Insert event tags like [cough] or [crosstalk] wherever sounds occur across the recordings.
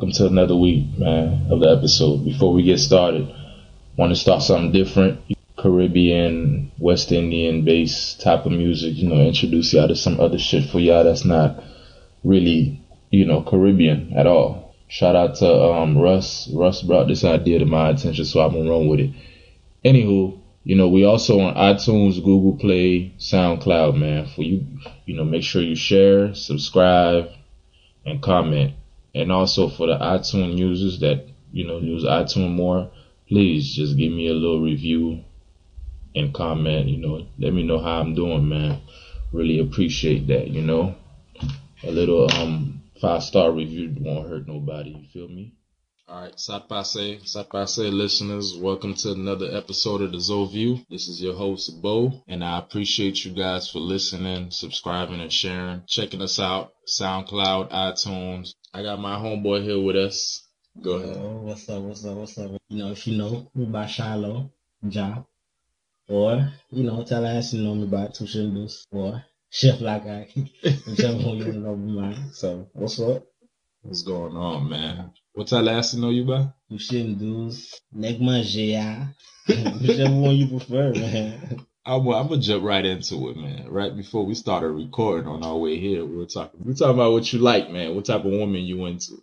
Welcome to another week, man, of the episode. Before we get started, want to start something different. Caribbean, West Indian based type of music, you know, introduce y'all to some other shit for y'all that's not really, you know, Caribbean at all. Shout out to um, Russ. Russ brought this idea to my attention, so I'm gonna run with it. Anywho, you know, we also on iTunes, Google Play, SoundCloud, man. For you, you know, make sure you share, subscribe, and comment. And also for the iTunes users that, you know, use iTunes more, please just give me a little review and comment, you know, let me know how I'm doing, man. Really appreciate that, you know. A little um five star review won't hurt nobody, you feel me? All right, Sakpase, Sakpase listeners, welcome to another episode of the Zoview. This is your host, Bo, and I appreciate you guys for listening, subscribing, and sharing, checking us out, SoundCloud, iTunes. I got my homeboy here with us. Go ahead. Oh, what's up? What's up? What's up? You know, if you know me by Shiloh, Ja, or you know, tell us you know me by Two Shindus, or Chef Lakai, [laughs] whichever one you know me by. So, what's up? What's going on, man? What's that last to know you by? Two Shindus, Negma [laughs] Jea, whichever one you prefer, man. I'm, I'm gonna jump right into it, man. Right before we started recording on our way here, we were talking. We were talking about what you like, man. What type of woman you into?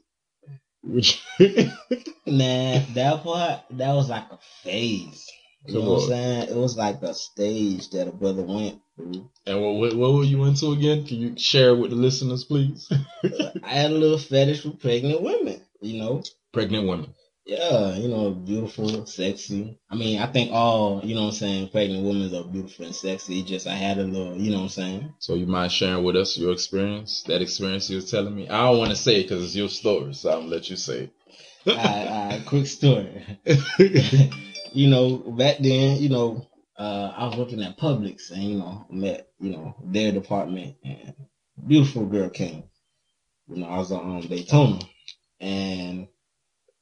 Which, [laughs] Nah, that part, that was like a phase. You Come know what. I'm saying? It was like a stage that a brother went through. and what, what what were you into again? Can you share with the listeners, please? [laughs] I had a little fetish for pregnant women, you know? Pregnant women. Yeah, you know, beautiful, sexy. I mean, I think all, you know what I'm saying, pregnant women are beautiful and sexy. Just I had a little, you know what I'm saying? So you mind sharing with us your experience? That experience you was telling me. I don't want to say it because it's your story, so I'm gonna let you say I, I, quick story. [laughs] you know, back then, you know, uh, I was working at Publix and, you know, met, you know, their department and beautiful girl came. You know, I was on um, Daytona and,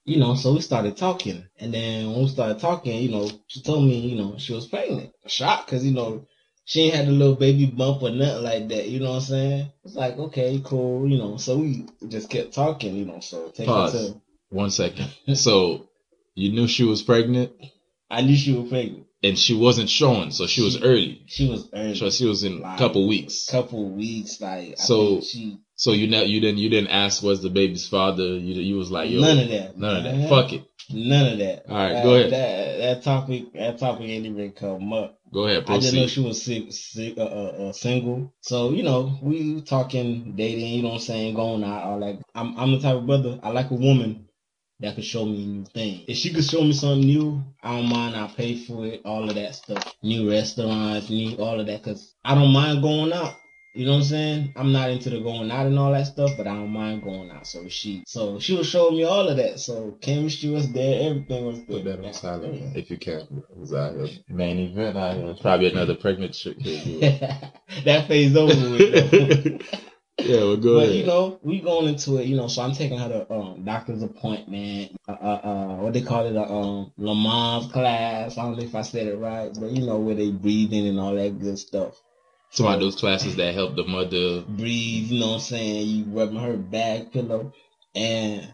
you know, so we started talking. And then when we started talking, you know, she told me, you know, she was pregnant. Shocked because, you know, she ain't had a little baby bump or nothing like that. You know what I'm saying? It's like, okay, cool, you know. So we just kept talking, you know. So take Pause. to, One second. So you knew she was pregnant, I knew she was pregnant. and she wasn't showing, so she was She- early. She was early. So she was in a Like, couple weeks. couple weeks, like I So- she So you know you didn't you didn't ask was the baby's father. You you was like yo none of that, none of that. man. Fuck it. none of that. All right, That- go ahead. That that topic that topic ain't even come up. Go ahead, I just know she was sick, sick, uh, uh, uh, single. So you know we talking dating. You know what I'm saying, going out. All that. I'm I'm the type of brother. I like a woman that could show me new things. If she could show me something new, I don't mind. I pay for it. All of that stuff. New restaurants, new all of that. Cause I don't mind going out. You know what I'm saying? I'm not into the going out and all that stuff, but I don't mind going out. So she, so she was showing me all of that. So chemistry was there, everything was there. Put that on silent if you can. Out here. Main event out here. Probably another pregnant chick [laughs] that phase over with. [laughs] yeah, well go but ahead. you know, we going into it. You know, so I'm taking her to um, doctor's appointment. Uh, uh, uh, what they call it, a um, Lamont's class. I don't know if I said it right, but you know where they breathing and all that good stuff. Some of those classes that help the mother. breathe, you know what I'm saying? You rubbing her back pillow. And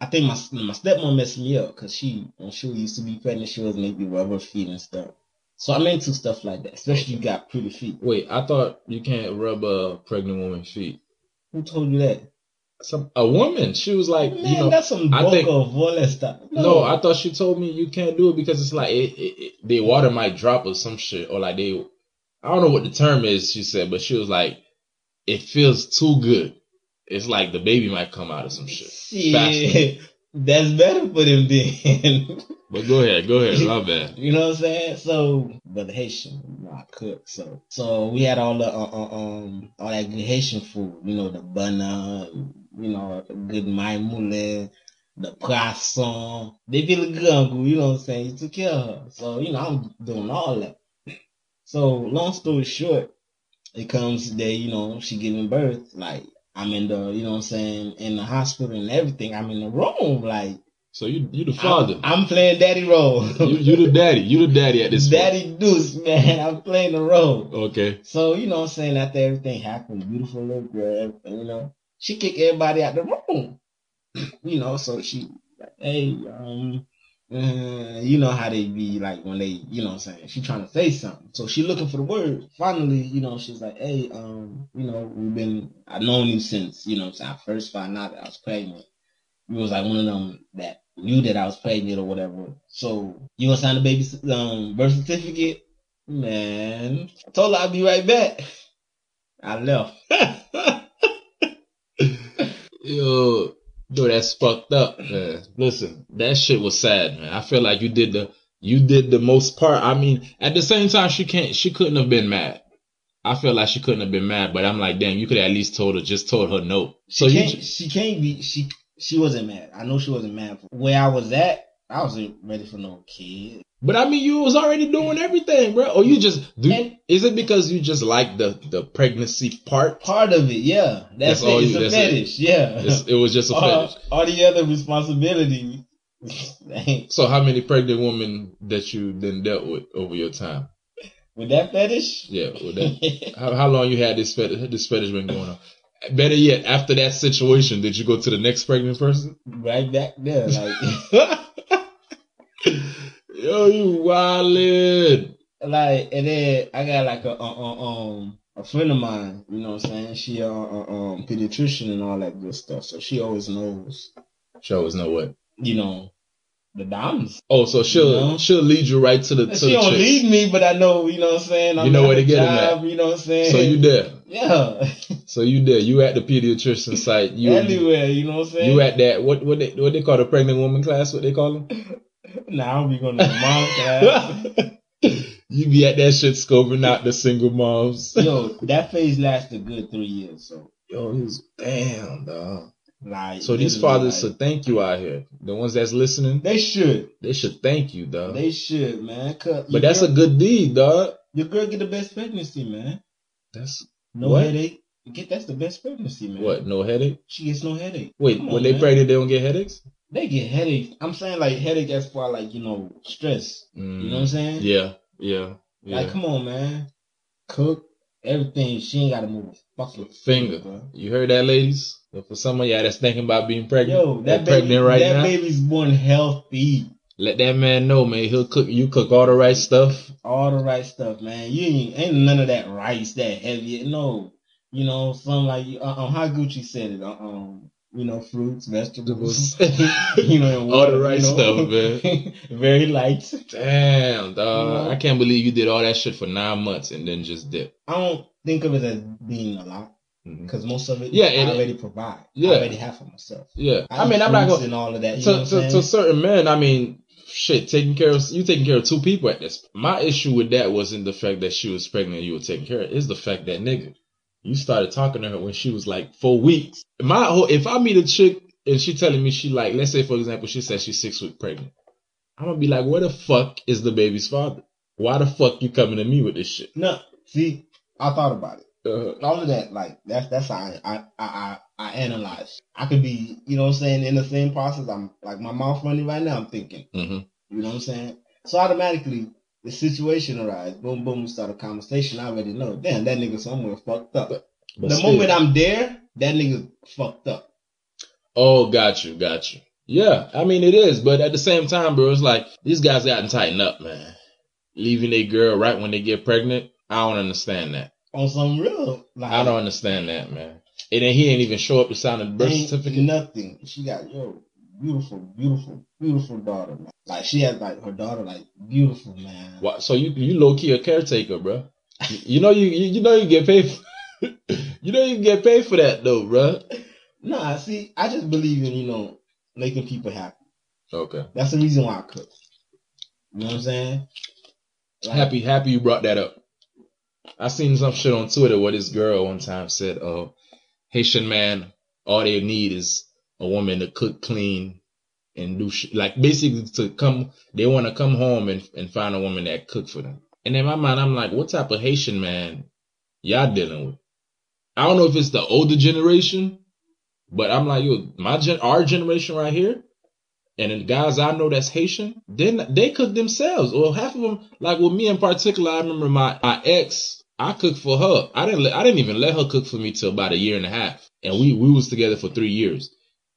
I think my my stepmom messed me up because she, when she used to be pregnant, she was maybe rub her feet and stuff. So I'm into stuff like that, especially you got pretty feet. Wait, I thought you can't rub a pregnant woman's feet. Who told you that? Some a woman. She was like, Man, you know, that's some I bulk think- of all that stuff. No, I thought she told me you can't do it because it's like it, it, it, the water might drop or some shit or like they. I don't know what the term is. She said, but she was like, it feels too good. It's like the baby might come out or some shit. Shit, [laughs] that's better for them then. [laughs] But go ahead, go ahead. My bad. [laughs] You know what I'm saying? So, but the Haitian, I cook. So, so we had all the uh, uh, um all that good Haitian food. You know, the bana, you know, good maimoule, the poisson. They feel good, uncle. You know what I'm saying? You took care of her. So, you know, I'm doing all that. So, long story short, it comes that you know she giving birth. Like I'm in the, you know what I'm saying, in the hospital and everything. I'm in the room, like. So you you the father. I'm, I'm playing daddy role. [laughs] you you the daddy. You the daddy at this Daddy Deuce, man. I'm playing the role. Okay. So, you know what I'm saying? After everything happened, beautiful little girl, you know, she kicked everybody out the room. [clears throat] you know, so she, like, hey, um, uh, you know how they be like when they, you know what I'm saying? She trying to say something. So she looking for the word. Finally, you know, she's like, hey, um, you know, we've been, I've known you since, you know I'm saying? I first found out that I was pregnant. You was like one of them that knew that I was pregnant or whatever. So you gonna sign the baby's um, birth certificate? Man, I told her I'd be right back. I left. [laughs] Yo, yo, that's fucked up, man. Listen, that shit was sad, man. I feel like you did the you did the most part. I mean, at the same time, she can't, she couldn't have been mad. I feel like she couldn't have been mad, but I'm like, damn, you could have at least told her, just told her no. So she you, can't, she can't be, she, she wasn't mad. I know she wasn't mad. Where I was at, I wasn't ready for no kid. But I mean, you was already doing everything, bro. Or you mm-hmm. just do? And- is it because you just like the the pregnancy part? Part of it, yeah. That's, That's all it. It's you- a that's it. fetish, yeah. It's, it was just a all, fetish. all the other responsibility. [laughs] So how many pregnant women that you then dealt with over your time? With that fetish? Yeah, with that. [laughs] How, how long you had this fetish, this fetish been going on? Better yet, after that situation, did you go to the next pregnant person? right back there, like, [laughs] Yo, you wildin'. like, and then I got like a, uh, uh, um, a friend of mine, you know what I'm saying? She, uh, uh, um, pediatrician and all that good stuff. So she always knows, She always know what. you know, the diamonds. Oh, so she'll You know? she'll lead you right to the to She the don't chick. lead me, but I know, you know what I'm saying? I'm You know where to get job, You know what I'm saying? So you there. Yeah. So you there. You at the pediatrician site. You Anywhere, you know what I'm saying? you at that what what they what they call the pregnant woman class? What they call them? Nah, I don't going to the mom class. [laughs] you be at that shit scoping out the single moms. [laughs] Yo, that phase lasted a good three years. So, Yo, he's damn dog. like, So these fathers like, should thank you out here. The ones that's listening, they should. they should thank you, dog. They should, man. Cause but that's a good deed, dog. your girl get the best pregnancy, man. That's No What? headache. Get that's the best pregnancy, man. what? No headache. She gets no headache. Wait, Come when on, they man. pregnant, they don't get headaches. They get headache. I'm saying like headache as far like you know stress. Mm, You know what I'm saying? Yeah, yeah, yeah. Like, come on, man. Cook everything. She ain't got to move a fucking Finger. bro. You heard that, ladies? For some of y'all that's thinking about being pregnant, Yo, that baby, pregnant right that now, baby's born healthy. let that man know, man. He'll cook. You cook all the right stuff. All the right stuff, man. You ain't, ain't none of that rice that heavy. No, you know, some like uh, um, how Gucci said it. Uh, um, you know, fruits, vegetables. [laughs] you know, and All the right you know. stuff, man. [laughs] Very light. Damn, dog. Yeah. I can't believe you did all that shit for nine months and then just dip. I don't think of it as being a lot mm-hmm. because most of it, Yeah, I it- already provide. Yeah. I already have for myself. Yeah, I, have mean, I'm not going and all of that. You to, know to, to certain men. I mean, shit, taking care of you taking care of two people at this. My issue with that wasn't the fact that she was pregnant and you were taking care of. It's the fact that nigga, you started talking to her when she was like four weeks. My whole if I meet a chick and she telling me she like, let's say for example, she says she's six weeks pregnant, I'm gonna be like, where the fuck is the baby's father? Why the fuck you coming to me with this shit? no, see, I thought about it. Uh, all of that, like that's that's how I I I, I, analyze. I could be, you know what I'm saying, in the same process. I'm like my mouth running right now, I'm thinking. mhm. You know what I'm saying? So automatically the situation arise. boom boom, start a conversation, I already know. Damn, that nigga somewhere fucked up. But the still. moment I'm there, that nigga fucked up. Oh, got you, got you. Yeah, I mean it is, but at the same time, bro, it's like these guys gotten tighten up, man. Leaving a girl right when they get pregnant, I don't understand that. On some real like I don't understand that, man. And then he ain't even show up to sign a birth certificate. Nothing. She got yo, beautiful, beautiful, beautiful daughter, man. Like she has like her daughter like beautiful, man. Why- So you you low key a caretaker, bro. You, know you, you you know you get paid. For, [laughs] you know you get paid for that though, bro. Nah, see, I just believe in, you know, making people happy. Okay. That's the reason why I cook. You know what I'm saying? Like, Happy, happy you brought that up. I seen some shit on Twitter where this girl one time said, "Uh, Haitian man, all they need is a woman to cook, clean, and do shit. Like basically to come, they want to come home and and find a woman that cook for them." And in my mind, I'm like, "What type of Haitian man y'all dealing with?" I don't know if it's the older generation, but I'm like, yo, my gen, our generation right here, and the guys I know that's Haitian, then they cook themselves. Or half of them, like with me in particular, I remember my, my ex, I cooked for her. I didn't let, I didn't even let her cook for me till about a year and a half. And we, we was together for three years.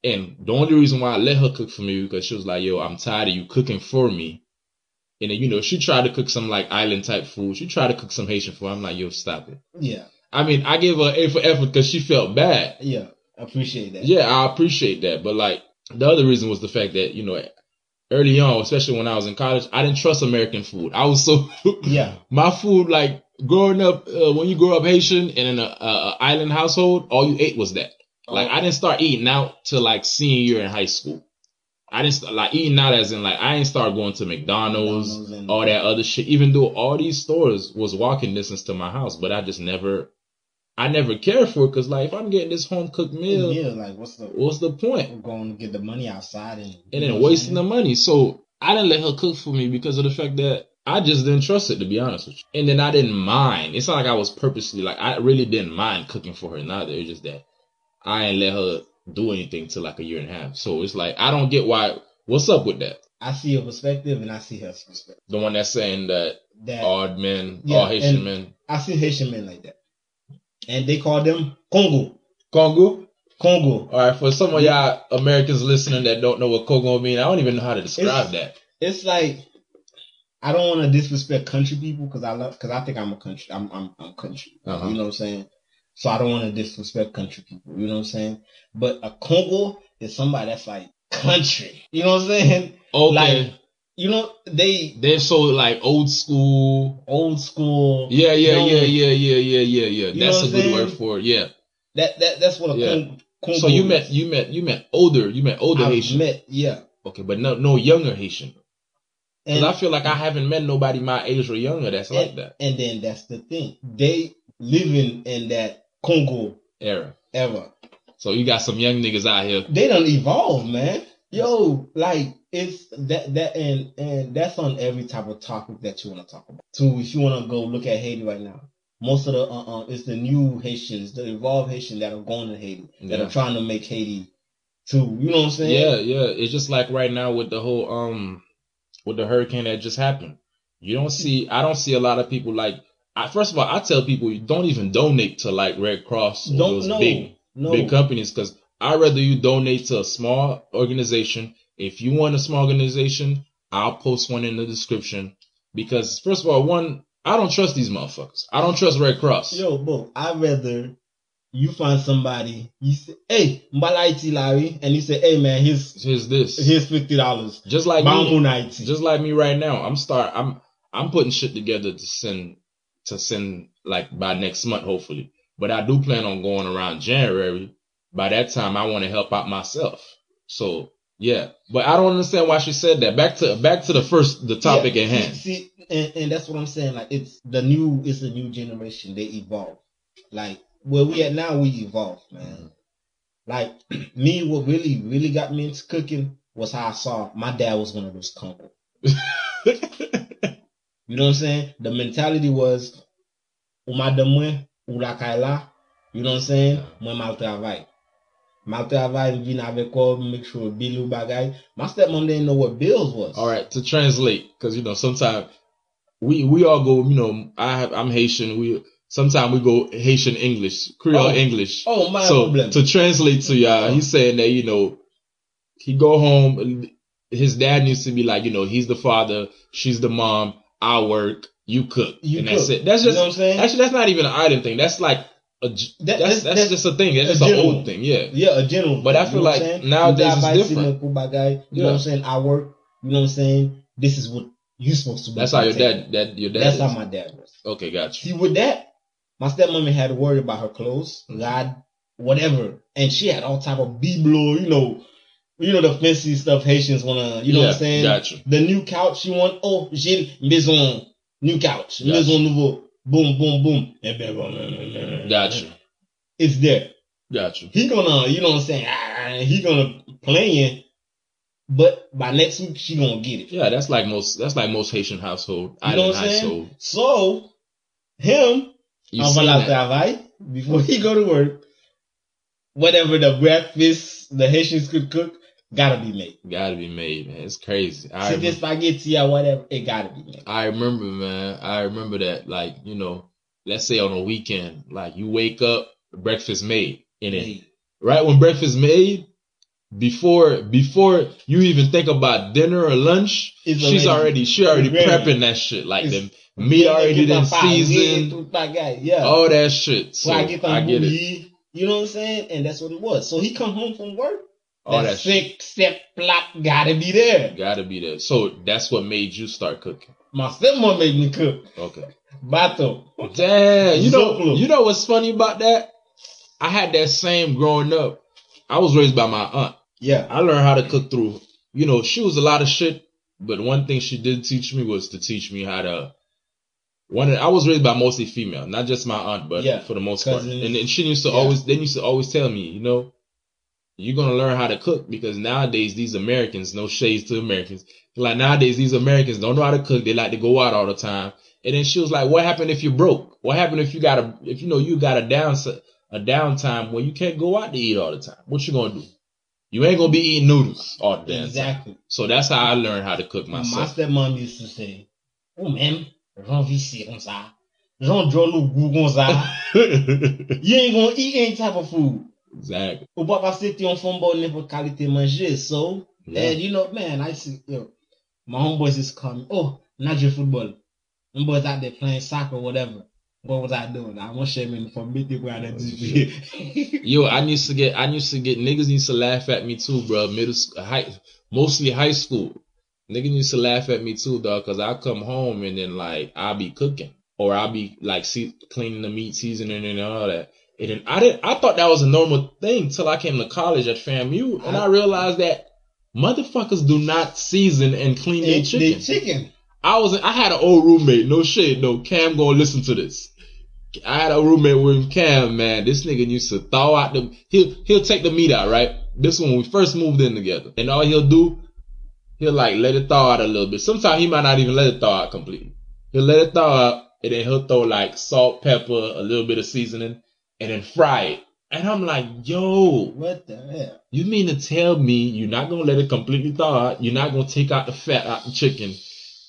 And the only reason why I let her cook for me because she was like, "Yo, I'm tired of you cooking for me." And then you know she tried to cook some like island type food. She tried to cook some Haitian food. I'm like, "Yo, stop it." Yeah, I mean, I gave her A for effort because she felt bad. yeah. I appreciate that. Yeah, I appreciate that. But like the other reason was the fact that, you know, early on, especially when I was in college, I didn't trust American food. I was so [laughs] Yeah. my food like growing up uh, when you grow up Haitian and in a, a, a island household, all you ate was that. Oh. Like I didn't start eating out till like senior year in high school. I didn't start, like eating out as in like I didn't start going to McDonald's, McDonald's and- all that other shit. Even though all these stores was walking distance to my house, but I just never, I never cared for it because like if I'm getting this home cooked meal, Yeah, like what's the what's the point? we're going to get the money outside and and then wasting the money. So I didn't let her cook for me because of the fact that I just didn't trust it to be honest with you. And then I didn't mind. It's not like I was purposely like I really didn't mind cooking for her neither. It's just that I ain't let her do anything till like a year and a half. So it's like I don't get why. What's up with that? I see your perspective and I see her perspective. The one that's saying that That all men, Yeah, all Haitian men, I see Haitian men like that, and they call them Congo. Congo. Congo. All right, for some of y'all Americans listening that don't know what Congo mean, I don't even know how to describe It's- that. It's like I don't want to disrespect country people because I love because I think I'm a country. I'm I'm, I'm country. Uh-huh. You know what I'm saying? So I don't want to disrespect country people. You know what I'm saying? But a Congo is somebody that's like country. You know what I'm saying? Okay, Like you know they they're so like old school. old school. Yeah, yeah, No. yeah, yeah, yeah, yeah, yeah, yeah. You That's a good saying? word for it. Yeah. That that that's what a Yeah. Congo. Congo So you is. met you met you met older you met older I've Haitian. met yeah. Okay, but no no younger Haitian. Because I feel like I haven't met nobody my age or younger that's like that and then that's the thing. They living in that Congo era. ever. So you got some young niggas out here. they don't evolve, man. Yo, like it's that that and and that's on every type of topic that you want to talk about. So if you want to go look at Haiti right now, most of the uh, uh it's the new Haitians, the evolved Haitian that are going to Haiti, that Yeah. are trying to make Haiti too. You know what I'm saying? Yeah, yeah. It's just like right now with the whole um with the hurricane that just happened. You don't see I don't see a lot of people like I, first of all, I tell people you don't even donate to like Red Cross or Don't those no big no. big companies because I'd rather you donate to a small organization. If you want a small organization, I'll post one in the description because first of all, one, I don't trust these motherfuckers. I don't trust Red Cross. Yo, bro, I'd rather you find somebody. You say, "Hey, mbalaiti Larry," and you say, "Hey, man, here's Here's this. here's fifty dollars." just like me, Bamunaiti. just like me right now. I'm start. I'm I'm putting shit together to send to send like by next month, hopefully. But I do plan on going around January. By that time, I want to help out myself. So yeah, but I don't understand why she said that. Back to back to the first the topic Yeah, at hand. See, and, and that's what I'm saying. Like it's the new, it's a new generation. They evolve. Like where we at now, we evolve, man. Like [clears throat] me, what really, really got me into cooking was how I saw my dad was gonna do Congo. [laughs] You know what I'm saying? The mentality was, umadamwe, ulakaila. You know what I'm saying? Mwen mal travay. Mal travay, vin avek ko, make sure bill ou bagay. My stepmom didn't know what bills was. All right, to translate, because you know sometimes we we all go. You know, I have I'm Haitian. We sometimes we go Haitian English, Creole Oh. English. Oh, my so problem. to translate to y'all, he's oh. saying that you know he go home. His dad needs to be like, you know, he's the father, she's the mom. I work, you cook, You and that's it. That's just You know what I'm saying? actually that's not even an item thing. That's like a j- That- that's that's- that's, that's just a thing. That's a just an old thing. Yeah. Yeah, a general. But I thing, feel you know what like nowadays You it's different. cement, You know what I'm saying? I work. You know what I'm saying? This is what you supposed to do. That's how your dad. That your dad. That's is. how my dad was. Okay, got you. See, with that, my stepmommy had to worry about her clothes, God, whatever, and she had all type of biblo, you know, you know the fancy stuff Haitians wanna, you know what I'm saying? Got you. The new couch she want. Oh, j'ai maison, new couch, Gotcha. maison nouveau, boom, boom, boom, and then Got you. It's there. Got you. He gonna, you know what I'm saying? Ah, he gonna plan, but by next week she gonna get it. Yeah, that's like most. That's like most Haitian household. You know what I'm saying? So him, You avant la travail, before he go to work, whatever the breakfast the Haitians could cook, gotta be made. Gotta be made, man. It's crazy. I See this spaghetti or whatever, it gotta be made. I remember, man. I remember that. Like you know, let's say on a weekend, like you wake up, breakfast made, and then Made. right when breakfast made, before before you even think about dinner or lunch, It's she's already- already she already it's ready. prepping that shit. Like It's- the meat already in my yeah, season, guy, Yeah. all that shit. So I get I get it. You know what I'm saying? And that's what it was. So he come home from work. All oh, that that sick step plot gotta be there. gotta be there. So that's what made you start cooking. My stepmom made me cook. Okay. Bato. Damn, you know, you know what's funny about that? I had that same growing up. I was raised by my aunt. Yeah. I learned how to cook through, you know, she was a lot of shit, but one thing she did teach me was to teach me how to. One, I was raised by mostly female, not just my aunt, but Yeah, for the most part. And then she used to Yeah. always, they used to always tell me, you know, you're gonna learn how to cook because nowadays these Americans, no shades to Americans, like nowadays these Americans don't know how to cook. They like to go out all the time. And then she was like, "What happened if you're broke? What happened if you got a, if you know you got a down a downtime where you can't go out to eat all the time? What you gonna do? You ain't gonna be eating noodles all the damn time. Exactly. So that's how I learned how to cook myself. My stepmom used to say, Oh man, j'en vis c'est comme ça. J'en draw no goût comme ça. You ain't gonna eat any type of food. Exactly. Parce que t'es un fond bon n'importe qualité. So, Yeah. and you know, man, I see, yo, my homeboys is coming. oh, not your football. Them boys out there playing soccer or whatever. What was I doing? I want shame in for me to go out to Yo, [laughs] I used to get, I used to get niggas used to laugh at me too, bro. Middle school, high, mostly high school. Niggas used to laugh at me too, dog, cause I come home and then like I'll be cooking or I'll be like see, cleaning the meat, seasoning and all that. And then I didn't, I thought that was a normal thing till I came to college at FAMU and I realized that motherfuckers do not season and clean their chicken. they chicken. I was I had an old roommate, no shit. no Cam gonna listen to this. I had a roommate with Cam, man. This nigga used to thaw out the he'll he'll take the meat out, right? This is when we first moved in together. And all he'll do, he'll like let it thaw out a little bit. Sometimes he might not even let it thaw out completely. He'll let it thaw out and then he'll throw like salt, pepper, a little bit of seasoning, and then fry it. And I'm like, yo, What the hell? you mean to tell me you're not gonna let it completely thaw out? You're not gonna take out the fat out the chicken.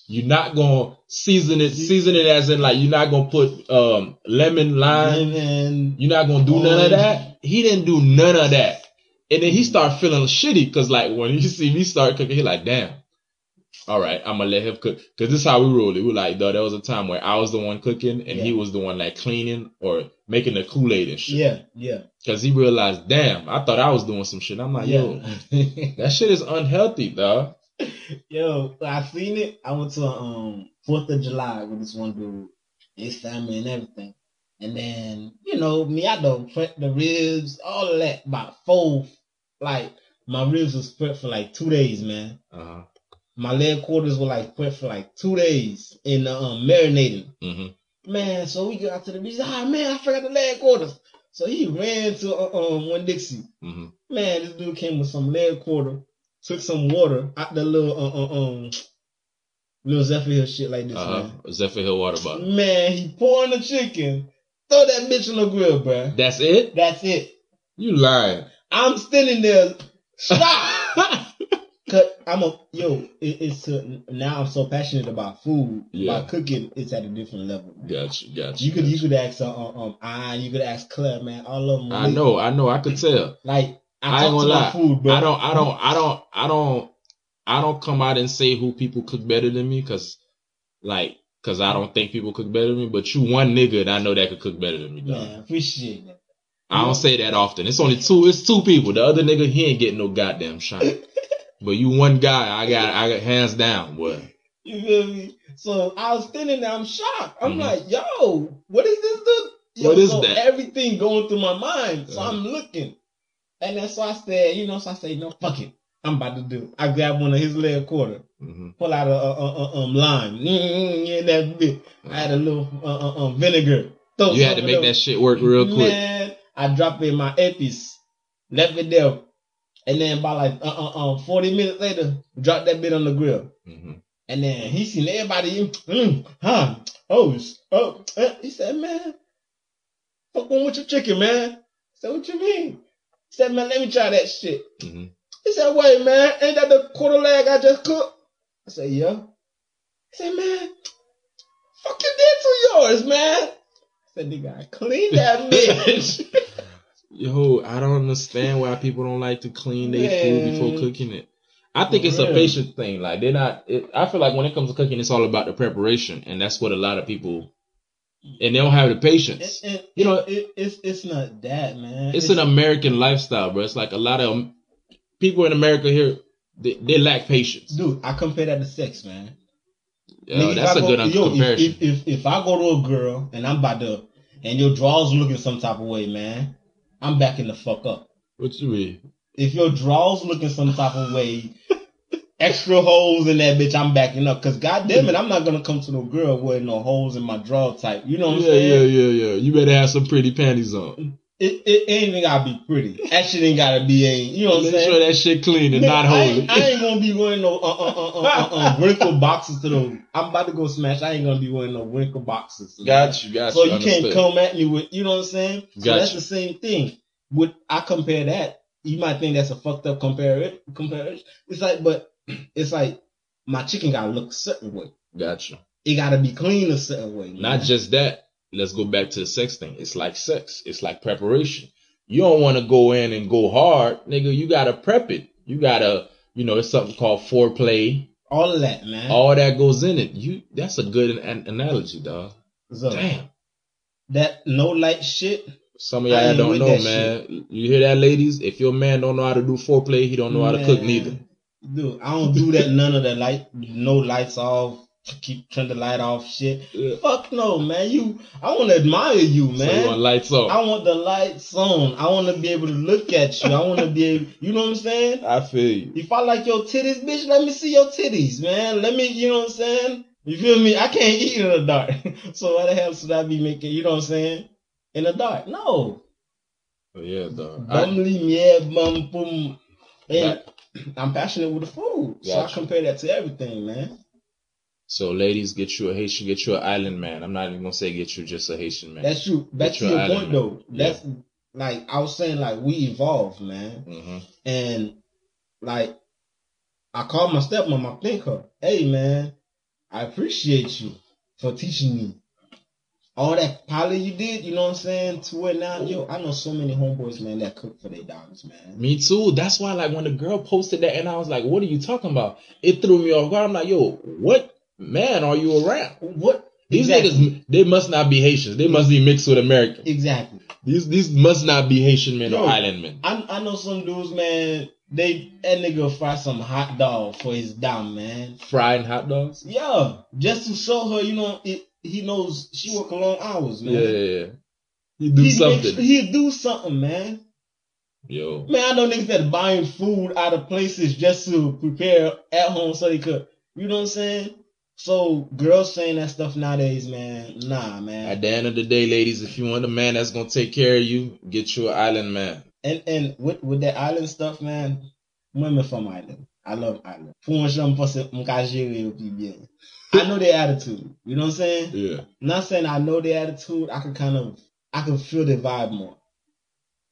You're not gonna season it, season it as in like you're not gonna put um lemon, lime. Then, You're not gonna do none of that. He didn't do none of that. And then he started feeling shitty because like when he see me start cooking, he like, damn. All right, I'm gonna let him cook. Cause this is how we roll it. We like, though, there was a time where I was the one cooking and he was the one like cleaning or making the Kool-Aid and shit. yeah, yeah, Cause he realized, damn, I thought I was doing some shit. I'm like, yo, [laughs] that shit is unhealthy, dog. Yo, I seen it. I went to um Fourth of July with this one dude, his family and everything. And then, you know, me, I done prep the ribs, all of that, about four. Like, my ribs was prepped for like two days, man. Uh-huh. My leg quarters were like prepped for like two days in the um, marinating. Mm-hmm. Man, so we got to the beach. Ah, man, I forgot the leg quarters. So he ran to uh, um Winn-Dixie. Mm-hmm. Man, this dude came with some leg quarter, took some water out the little uh, uh, um little Zephyr Hill shit like this, Uh-huh. man. Zephyr Hill water bottle. Man, he pouring the chicken, throw that bitch on the grill, bruh. That's it? That's it. You lying. I'm standing there, [laughs] stop. Cause I'm a yo. It, it's now I'm so passionate about food. Yeah. About cooking, it's at a different level. Man. Gotcha, gotcha. You could you could ask uh, um, um I you could ask Claire, man. All of them. I know, I know, I could tell. Like I, I ain't gonna lie. food, bro. I don't, I don't, I don't, I don't, I don't come out and say who people cook better than me, cause, like, cause I don't think people cook better than me. But you one nigga that I know that could cook better than me. Dog. Man, appreciate it. I don't say that often. It's only two. It's two people. The other nigga he ain't getting no goddamn shot. [laughs] but you one guy, I got, I got hands down, boy. You feel me? So I was standing there, I'm shocked. I'm Mhm. like, yo, what is this dude? Yo, What is so that? Everything going through my mind. So Uh-huh. I'm looking. And then so I said, you know, so I say, no, fuck it. I'm about to do. I grab one of his leg quarter, hmm pull out a, a, a, a um lime, mm, yeah, that bit. I had a little uh, uh, um, vinegar. Throw You had to make of that shit work real quick. Man, I dropped it in my earpiece, left it there, and then by like uh, uh, uh, 40 minutes later, dropped that bit on the grill. hmm And then he seen everybody, mm, huh? Oh, oh, eh. he said, man, fuck on with your chicken, man. I said, what you mean? He said, man, let me try that shit. hmm He said, wait, man, ain't that the quarter leg I just cooked? I said, yeah. He said, man, fuck you did to yours, man. I said, nigga, I cleaned that [laughs] bitch. [laughs] [laughs] yo, I don't understand why people don't like to clean their food before cooking it. I think it's a patient thing. Like they're not. It, I feel like when it comes to cooking, it's all about the preparation, and that's what a lot of people. And they don't have the patience. It, it, You know- it, it's it's not that man. It's an American lifestyle, bro. It's like a lot of people in America here. They, they lack patience. dude. I compare that to sex, man. Yo, Nigga, that's a go- good yo, if- If, if if I go to a girl and I'm about to, and your drawers looking some type of way, man, I'm backing the fuck up. what you mean? If your drawers looking some type of way, [laughs] extra holes in that bitch, I'm backing up. Cause goddamn it, I'm not gonna come to no girl with no holes in my drawer type. You know what I'm Yeah, yeah, yeah, yeah. You better have some pretty panties on. It, it ain't even gotta be pretty. That shit ain't gotta be a. You know what I'm Make saying? sure that shit clean and Nigga, not holy. ain't, I ain't gonna be wearing no uh, uh, uh, uh, uh, uh, wrinkle boxes to those. I'm about to go smash. I ain't gonna be wearing no wrinkle boxes. got you, got So you. you can't come at me with, you know what I'm saying? So Got that's you. the same thing. Would I compare that? You might think that's a fucked up compare comparison. It's like, but it's like my chicken gotta look a certain way. Got you. It gotta be clean a certain way. Not just that. Let's go back to the sex thing. It's like sex. It's like preparation. You don't want to go in and go hard, nigga. You gotta prep it. You gotta, you know, it's something called foreplay. all of that, man. All that goes in it. You. That's a good an- analogy, dog. so Damn. that no light shit. Some of y'all don't know, that man. You hear that, ladies? If your man don't know how to do foreplay, he don't know how to cook neither. Dude, I don't do that. None of the light, no lights off. Keep turn the light off. Shit. Yeah. Fuck no, man. You, I want to admire you, So you man. want lights off? I want the lights on. I want to be able to look at you. I want to be able, you know what I'm saying? I feel you. If I like your titties, bitch, let me see your titties, man. Let me, you know what I'm saying? You feel me? I can't eat in the dark. [laughs] so why the hell should I be making, you know what I'm saying? In the dark. No. Oh, yeah, dog. Bumly, yeah, bum, boom. And [clears throat] I'm passionate with the food. So I compare that to everything, man. So, ladies, get you a Haitian, get you an island man. I'm not even gonna say get you just a Haitian man. That's true. That's your point man. though. That's like I was saying, like we evolved, man. hmm And like I called my stepmom, I thank her. Hey man, I appreciate you for teaching me. All that poly you did, you know what I'm saying? To where now, yo, I know so many homeboys, man, that cook for their dogs, man. Me too. That's why, like, when the girl posted that, and I was like, "What are you talking about?" It threw me off guard. I'm like, "Yo, what man are you around?" What These exactly. niggas, they must not be Haitians. They must be mixed with Americans. Exactly. These these must not be Haitian men Yo. or island men. I I know some dudes, man, they that nigga fry some hot dog for his dom, man. Frying hot dogs. Yeah, just to show her, you know, it, he knows she work long hours, man. Yeah, yeah, yeah. You do He something. He'll do something, man. Yo, Man, I know niggas that buying food out of places just to prepare at home so they could. You know what I'm saying? So girls saying that stuff nowadays, man. Nah, man. at the end of the day, ladies, if you want a man that's gonna take care of you, get you an island man. And and with with that island stuff, man. Women from island. I love island. Fou mwen jan mpose mka jere yo pi bien. I know their attitude. You know what I'm saying? Yeah. not saying I know their attitude. I can kind of I can feel the vibe more.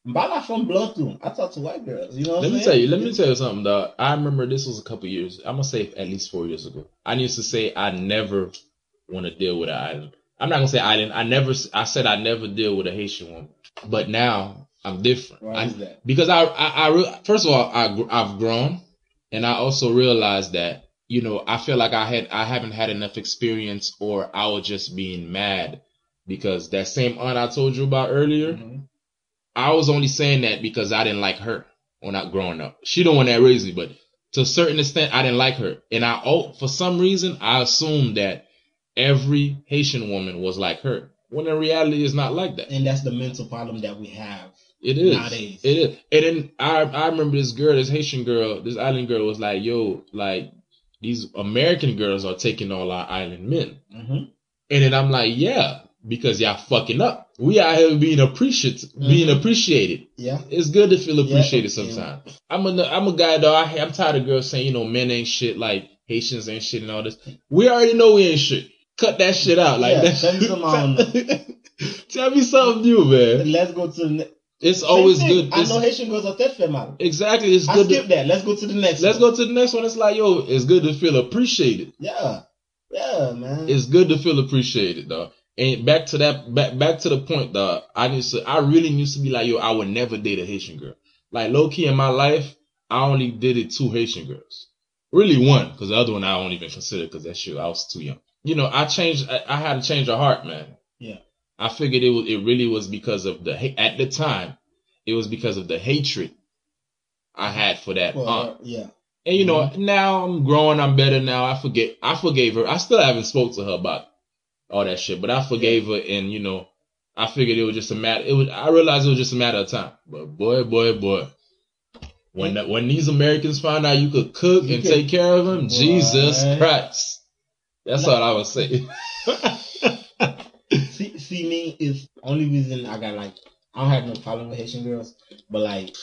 Not from Bluntoo. I talk to white girls. You know what Let me saying? tell you. Let me tell you something, dog. I remember this was a couple years. I'm gonna say at least four years ago. I used to say I never want to deal with an island. I'm not gonna say island. I never. I said I never deal with a Haitian woman. But now I'm different. Why I- is that? because I, I, I re- first of all, I, I've grown, and I also realized that you know I feel like I had I haven't had enough experience, or I was just being mad because that same aunt I told you about earlier. Mhm. I was only saying that because I didn't like her when I growing up. She the one that raised me, but to a certain extent, I didn't like her, and I oh, for some reason I assumed that every Haitian woman was like her. When in reality, it's not like that. And that's the mental problem that we have. It is. Nowadays. It is. And then I I remember this girl, this Haitian girl, this island girl was like, yo, like these American girls are taking all our island men. Mm-hmm. And then I'm like, yeah, because y'all fucking up. We out here being appreciated, being Mhm. appreciated. Yeah. It's good to feel appreciated yeah. sometimes. I'm a I'm a guy though. I, I'm tired of girls saying you know men ain't shit like Haitians ain't shit and all this. We already know we ain't shit. Cut that shit out. Like Yeah, that. tell me something I don't [laughs] Tell me something new, man. Let's go to the next. It's always Same good. thing. I It's- know Haitian girls are that female. exactly. It's I good. skip To, that. Let's go to the next. let's one. go to the next one. It's like yo, it's good to feel appreciated. Yeah. Yeah, man. It's good to feel appreciated, though. And back to that, back back to the point, dog. I used to, I really used to be like, yo, I would never date a Haitian girl. Like low key in my life, I only did it two Haitian girls. Really one, because the other one I don't even consider because that shit I was too young. You know, I changed. I, I had to change her heart, man. Yeah. I figured it was, it really was because of the at the time, it was because of the hatred I had for that Well, aunt. yeah. And you know, mm-hmm. now I'm growing, I'm better now. I forget, I forgave her. I still haven't spoke to her about all that shit, but I forgave her, and you know, I figured it was just a matter. It was. I realized it was just a matter of time. But boy, boy, boy, when that, when these Americans found out you could cook You and could- take care of them, Boy. Jesus Christ, that's all I would say. [laughs] [laughs] see, see me is only reason I got like I don't have no problem with Haitian girls, but like,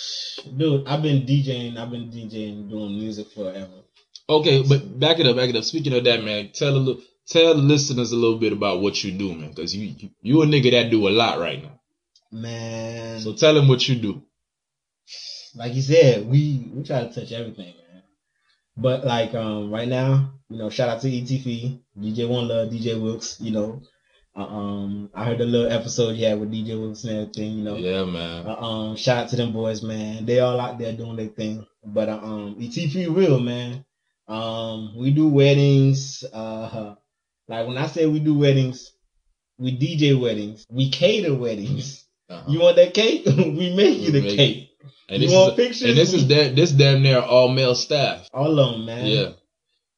dude, I've been DJing, I've been DJing, doing music forever. okay, but back it up, back it up. Speaking of that, man, tell a little, tell the listeners a little bit about what you do, man, because you, you you a nigga that do a lot right now. Man, So tell them what you do. like you said, we we try to touch everything, man. But like um right now, you know, shout out to ETF, DJ One Love, DJ Wilkes, you know. Uh, um I heard the little episode he had with DJ Wilkes and everything, you know. Yeah, man. Uh, um, shout out to them boys, man. They all out there doing their thing. But uh, um, ETP real, man. Um, we do weddings. Uh, like when I say we do weddings, we DJ weddings. We cater weddings. Uh-huh. You want that cake? [laughs] we make you We the make cake. And you this want is pictures? and this is that this damn near all male staff. all of them, man. Yeah,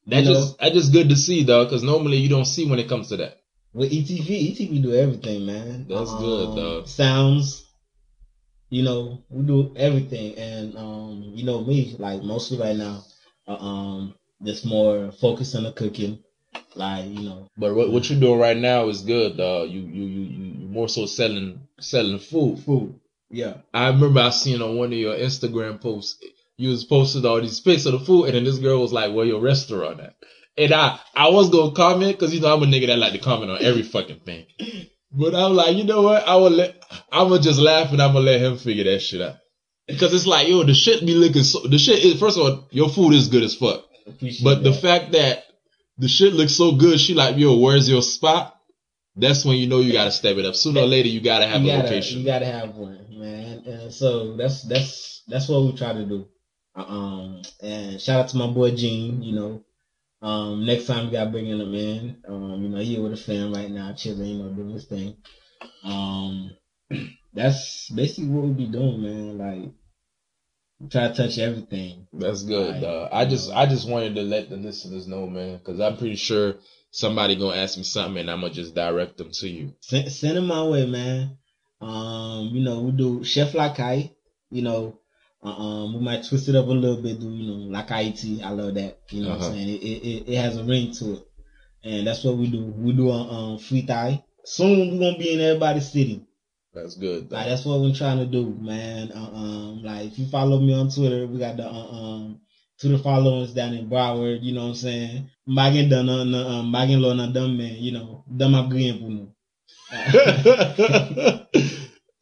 that You know? just that just good to see, though, Because normally you don't see when it comes to that. With ETV, ETV do everything, man. That's good, dog. Sounds, you know, we do everything, and um, you know me, like mostly right now, uh, um, just more focused on the cooking, like you know, But what what you're doing right now is good, dog. You you you you more so selling selling food. food. Yeah, I remember I seen on one of your Instagram posts you was posted all these pics of the food, and then this girl was like, "Where your restaurant at?" And I I was gonna comment because you know I'm a nigga that like to comment on every fucking thing. But I'm like, you know what? I will let I'm gonna just laugh and I'm gonna let him figure that shit out. Because it's like, yo, the shit be looking so. The shit is first of all, your food is good as fuck. appreciate But the fact that the shit looks so good, she like, yo, where's your spot? That's when you know you gotta step it up. Sooner or later, you gotta have you a gotta, location. You gotta have one, man. And so that's that's that's what we try to do. Uh, Um, and shout out to my boy Gene. You know, um, next time we gotta bring him in. Um, you know, he with a fan right now, chilling. You know, doing his thing. Um, [clears throat] that's basically what we be doing, man. Like, try to touch everything. That's good. Uh, I just I just wanted to let the listeners know, man, because I'm pretty sure somebody gonna ask me something, and I'm gonna just direct them to you. Send, send him my way, man. Um, you know, we do Chef Lakai. You know, um, we might twist it up a little bit, do you know, Lakai tea. I love that. You know what Uh-huh. I'm saying? It, it, it, it has a ring to it. And that's what we do. We do uh, um, free thai. Soon we're gonna be in everybody's city. That's good. Like that's what we're trying to do, man. Uh, um, like if you follow me on Twitter, we got the uh, um Twitter followers down in Broward. You know what I'm saying? Mbagin done na na um, mbagin lo na dam man. You know, dam agreeing puno.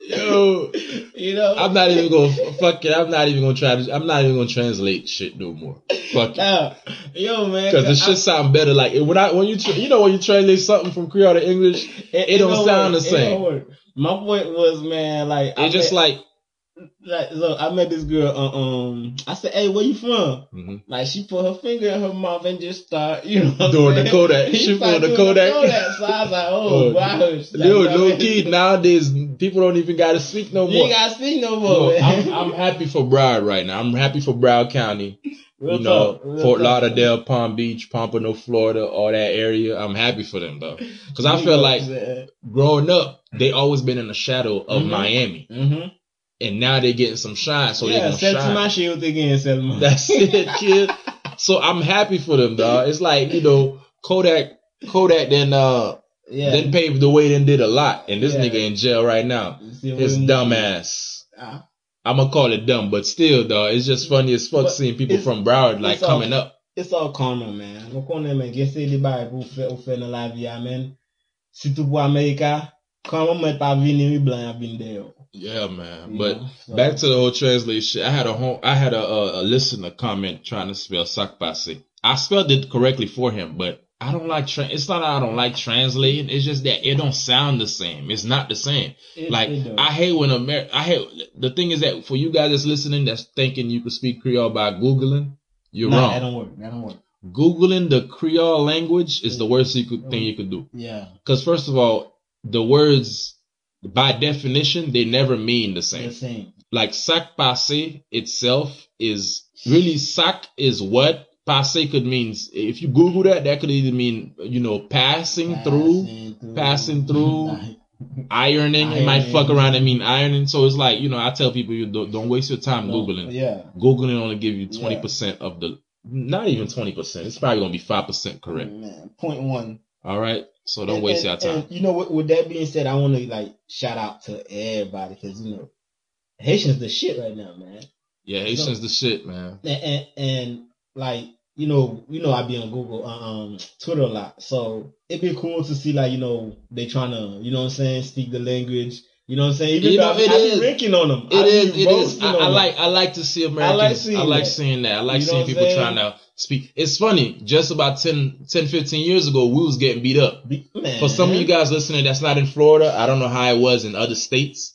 Yo, you know, I'm not even gonna fuck it. I'm not even gonna try to. I'm not even gonna translate shit no more. Fuck it. Yo man, Because the shit sound better. Like when I when you tr- you know when you translate something from Creole to English, it don't sound the work. It same. My point was, man, like I just met, like like look, I met this girl. Uh, um, I said, "Hey, where you from?" mhm. Like she put her finger in her mouth and just start, you know, [laughs] Doing the? Kodak. She doing the Kodak. So I was like, Oh, "Oh, wow." Like, you know low key nowadays people don't even gotta speak no more. ain't gotta speak no more. I'm, I'm happy for Broward right now. I'm happy for Broward County. [laughs] Real you know, Fort. Lauderdale, Palm Beach, Pompano, Florida, all that area. I'm happy for them though, because I feel like what I'm saying? growing up, they always been in the shadow of Mhm. Miami, Mhm. and now they're getting some shine, so they yeah, gonna sell shine. my shield again, sell my. That's [laughs] it, kid. So I'm happy for them, dog. It's like you know, Kodak, Kodak then uh yeah. then paved the way, then did a lot, and this Yeah. nigga in jail right now. You see what His I'm- dumb ass. Ah. I'm gonna call it dumb, but still, dog, it's just funny as fuck seeing people from Broward like all- coming up. It's all karma, man. Nous connaissons, mais qu'est-ce que les bails pour faire, pour faire dans la vie. Surtout pour America, quand met pas venir, les blancs, ils. Yeah, man. You But know, so- back to the whole translation. I had a home, I had a, a, a listener comment trying to spell sakpase. I spelled it correctly for him, but I don't like tra- it's not that I don't like translating. It's just that it don't sound the same. It's not the same. It- like it. I hate when Amer I hate the thing is that for you guys that's listening that's thinking you could speak Creole by Googling, you're Nah, wrong. That don't work. That don't work. Googling the Creole language is the worst you could, thing you could do. Yeah. Because first of all, the words by definition they never mean the same. The same. Like sac passe itself is really sac is what passe could mean. If you Google that, that could either mean you know passing, through, passing through, [laughs] ironing. It might fuck around and mean ironing. So it's like you know I tell people you don't, don't waste your time googling. Yeah. Googling only give you twenty percent of the. Not even twenty percent. It's probably gonna be five percent correct. Man, point one. All right. So don't And- waste and- your time. you know, with, with that being said, I want to like shout out to everybody because you know, Haitians the shit right now, man. Yeah, Haitians the shit, man. And, and, and like you know, you know, I be on Google, uh, um, Twitter a lot, so it'd be cool to see like you know they trying to, you know what I'm saying, speak the language. You know what I'm saying? Even You though know, I, it I be is. ranking on them. It I is. It is. I, I like. I like to see Americans. I like seeing seeing, that. that. I like You seeing people saying? trying to speak. It's funny. Just about 10, 10, 15 years ago, we was getting beat up. Be-. For some of you guys listening, that's not in Florida. I don't know how it was in other states,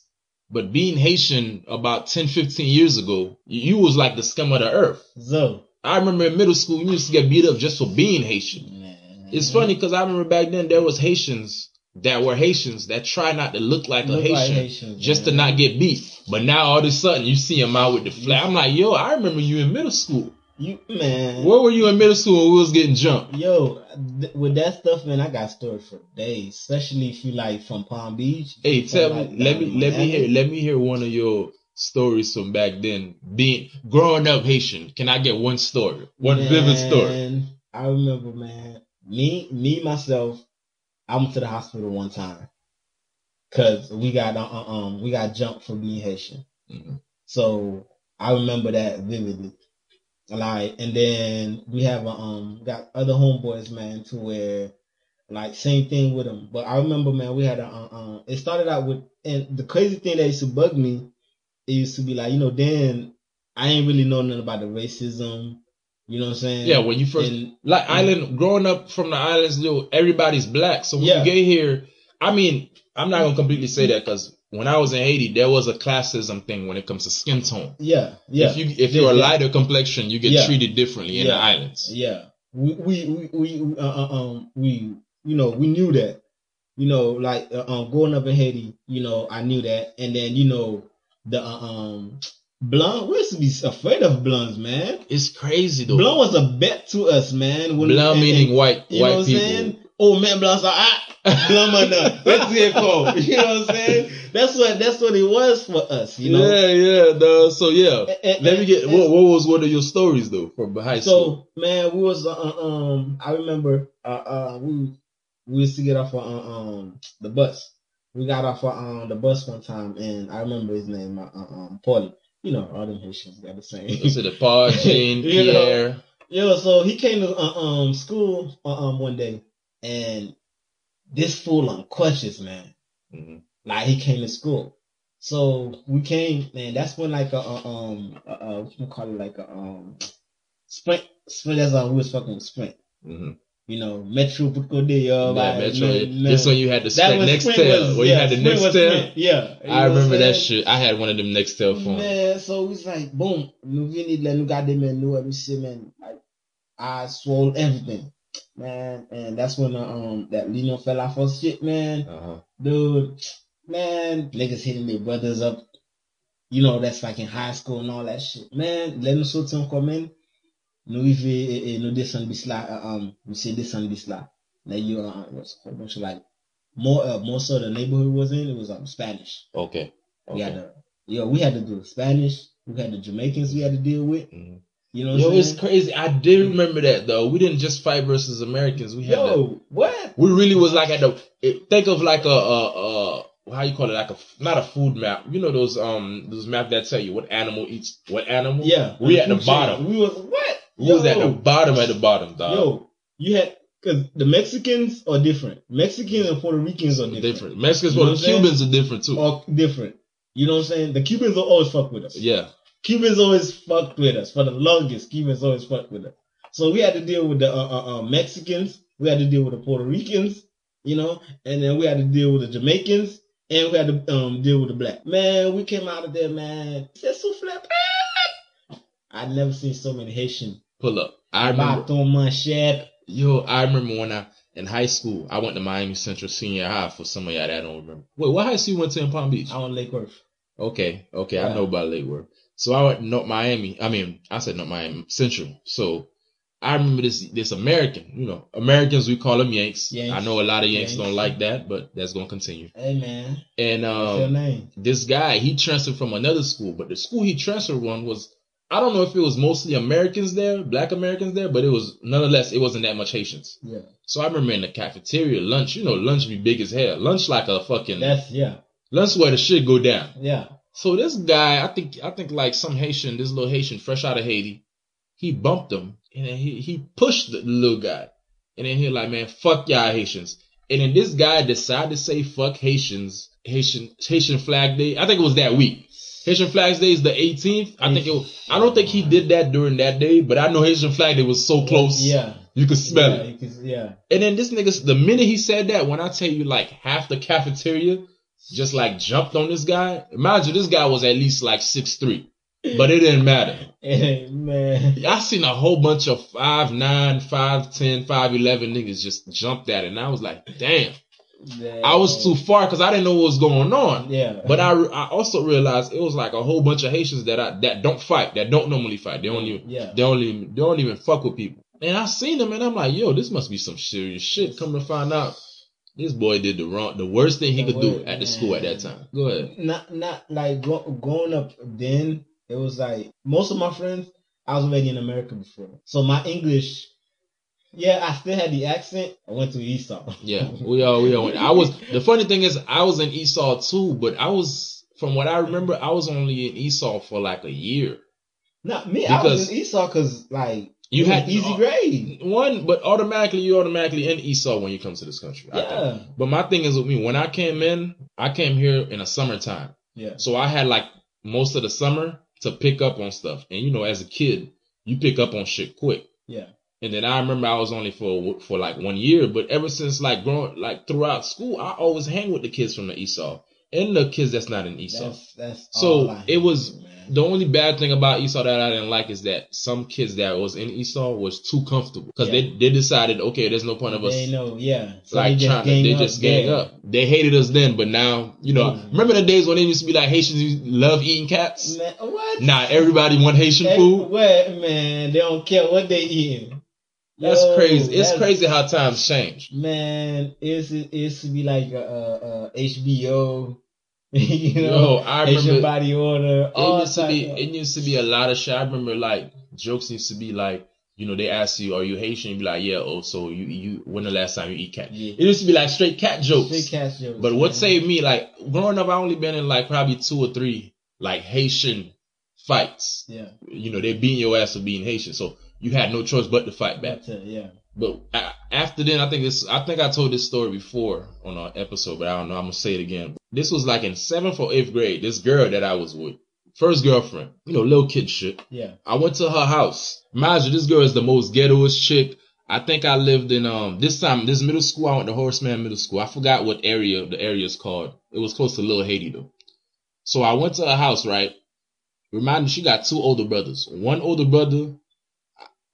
but being Haitian about 10, 15 years ago, you was like the scum of the earth. so I remember in middle school, we used to get beat up just for being Haitian. man, It's funny because I remember back then there was Haitians that were Haitians that try not to look like Look a like Haitian Haitians, just to not get beat. But now all of a sudden you see them out with the flag. I'm like, yo, I remember you in middle school. You man, Where were you in middle school when we was getting jumped? yo, th- with that stuff, man, I got stories for days. Especially if you like from Palm Beach. Hey, tell like, me, let me, let me hear, let me hear one of your stories from back then. Being growing up Haitian, can I get one story, one vivid story? I remember, man. Me, me myself. I went to the hospital one time because we got uh, uh, um we got jumped for being Haitian. Mhm. So I remember that vividly. Like, and then we have a, um got other homeboys, man, to where like same thing with them. But I remember, man, we had a uh, uh, it started out with, and the crazy thing that used to bug me, it used to be like, you know, then I ain't really know nothing about the racism. You know what I'm saying? Yeah, when you first And- like island growing up from the islands, yo, everybody's black. So when Yeah. you get here, I mean, I'm not gonna completely say that because when I was in Haiti, there was a classism thing when it comes to skin tone. yeah, yeah. If you if you're a Yeah. lighter complexion, you get Yeah. treated differently in the islands. Yeah, we we we, we uh, uh, um we you know we knew that. You know, like uh, um growing up in Haiti, you know, I knew that, and then you know the uh, um blonde. We used to be afraid of blondes, man. It's crazy though. Blonde was a bet to us, man. When Blonde and- meaning and- white You know white what people. saying? Oh man, blondes are ah. Blonde man. [laughs] That's it, called. You know what I'm saying? That's what that's what it was for us. You know. Yeah, yeah, dog. So yeah, And- and- let me get. What, what was one of your stories though from high school? So man, we was uh, um I remember uh uh we we used to get off on uh, um the bus. We got off on um, the bus one time, and I remember his name, uh, uh, um Paulie. You know, all them Haitians got the same. Was it the Paul, [laughs] Jean, You know. Pierre? Yo, so he came to uh, um school uh, um one day, and this fool unconscious man. Mhm. Like he came to school. So we came, man. That's when like a, a um a, a, what you call it like a um sprint sprint. That's how we was fucking with sprint. Mhm. You know, Metro. Uh, Yeah, Metro. man, This one you had the sprint Nextel. Where you had the Nextel. Yeah, I remember that shit. I had one of them Nextel phones. Man, so it's like, boom, nous venons de nous garder, man, nous, every shit, man. Like, I swallowed everything, man. And that's when, uh, um, that Lino fell off for shit, man. Uh-huh. Dude, man, niggas hitting their brothers up. You know, that's like in high school and all that shit. Man, let nous sortir encore, man. Nous arrivons et, et nous descendons bis là, uh, um, we say descend bis là. Now you, uh, it was a whole bunch of like, more, uh, most of the neighborhood was in, it was, um, Spanish. Okay. We had Okay. to, yo, we had to do Spanish. We had the Jamaicans we had to deal with. Mhm. You know what Yo, it's crazy. I did remember that though. We didn't just fight versus Americans. We had to, Yo, what? we really was like at the it, think of like a uh uh how you call it like a not a food map. You know those um those map that tell you what animal eats what animal. Yeah, we at the food chain. bottom. We was what? We was at the bottom at the bottom, dog. Yo, you had because the Mexicans are different. Mexicans and Puerto Ricans are different. different. Mexicans, You know well, what I'm saying? Cubans are different too. Are different. You know what I'm saying? The Cubans will always fuck with us. yeah. Cubans always fucked with us for the longest. Cubans always fucked with us. So we had to deal with the uh, uh, uh, Mexicans. we had to deal with the Puerto Ricans, you know, and then we had to deal with the Jamaicans, and we had to um, deal with the black. Man, we came out of there, man. Soufflé. I'd never seen so many Haitian. Pull up. I remember. Yo, I remember when I in high school, I went to Miami Central Senior High. For some of y'all that don't remember. Wait, what high school you went to in Palm Beach? I went Lake Worth. Okay, okay, Yeah. I know about Lake Worth. So I went North Miami. I mean, I said North Miami Central. So I remember this this American. You know, Americans we call them Yanks. Yanks. I know a lot of Yanks, Yanks. don't like that, but that's gonna continue. Hey man, And um, this guy he transferred from another school, but the school he transferred one was I don't know if it was mostly Americans there, Black Americans there, but it was nonetheless it wasn't that much Haitians. Yeah, So I remember in the cafeteria lunch. You know, lunch be big as hell. Lunch like a fucking that's yeah, lunch where the shit go down. yeah. So this guy, I think, I think like some Haitian, this little Haitian fresh out of Haiti, he bumped him and then he, he pushed the little guy. And then he like, man, fuck y'all Haitians. And then this guy decided to say fuck Haitians, Haitian, Haitian flag day. I think it was that week. Haitian flags day is the 18th. I think it was, I don't think he did that during that day, but I know Haitian flag day was so close. Yeah, You could smell yeah, it. can- yeah. And then this nigga, the minute he said that, when I tell you like half the cafeteria just like jumped on this guy, imagine this guy was at least like six three, but it didn't matter. [laughs] Hey man, I seen a whole bunch of five nine, five ten, five eleven niggas just jumped at it, and I was like, damn. I was too far because I didn't know what was going on. Yeah, But I, I also realized it was like a whole bunch of Haitians that I, that don't fight, that don't normally fight. They don't even yeah. they don't even they don't even fuck with people. And I seen them and I'm like, yo, this must be some serious shit. Come to find out, this boy did the wrong, the worst thing he The could do wor- at the school at that time. Go ahead. Not not like gro- growing up then. It was like most of my friends. I was already in America before, so my English. Yeah, I still had the accent. I went to ESOL. [laughs] Yeah, we all we all went. I was the funny thing is I was in ESOL too, but I was from what I remember, I was only in ESOL for like a year. Not me. I was Because- in ESOL because like You had easy grade. one, but automatically you automatically in ESOL when you come to this country. Yeah, But my thing is with me, when I came in, I came here in the summertime. yeah, So I had like most of the summer to pick up on stuff. And you know, as a kid, you pick up on shit quick. yeah. And then I remember I was only for for like one year, but ever since like growing like throughout school, I always hang with the kids from the ESOL and the kids that's not in ESOL. That's that's. So, it was- man. The only bad thing about ESOL that I didn't like is that some kids that was in ESOL was too comfortable because Yeah. they they decided okay, there's no point of us They know, yeah. So like they trying to, they up, just gang yeah. up. They hated us then, but now you know. Mhm. Remember the days when they used to be like Haitians love eating cats? Man, what? Nah, everybody want Haitian food. What man? They don't care what they eating. That's Yo, crazy. It's that's- crazy how times change. Man, it's it used to be like a, a, a HBO, [laughs] you know, Yo, I Asian remember body order. it used to be of- it used to be a lot of shit. I remember like jokes used to be like, you know, they ask you, "Are you Haitian?" You be like, "Yeah." Oh, so you you when the last time you eat cat? Yeah. It used to be like straight cat jokes. Straight cast jokes, But what man. saved me, like growing up, I only been in like probably two or three like Haitian fights. Yeah, You know, they beating your ass for being Haitian, so you had no choice but to fight back. it, yeah. But after then, I think this, I think I told this story before on our episode, but I don't know. I'm gonna say it again. This was like in seventh or eighth grade. This girl that I was with, first girlfriend, you know, little kid shit. Yeah, I went to her house. Mind you, this girl is the most ghettoest chick. I think I lived in um this time this middle school. I went to Horace Mann Middle School. I forgot what area the area is called. It was close to Little Haiti though. So I went to her house. Right, remind me she got two older brothers. One older brother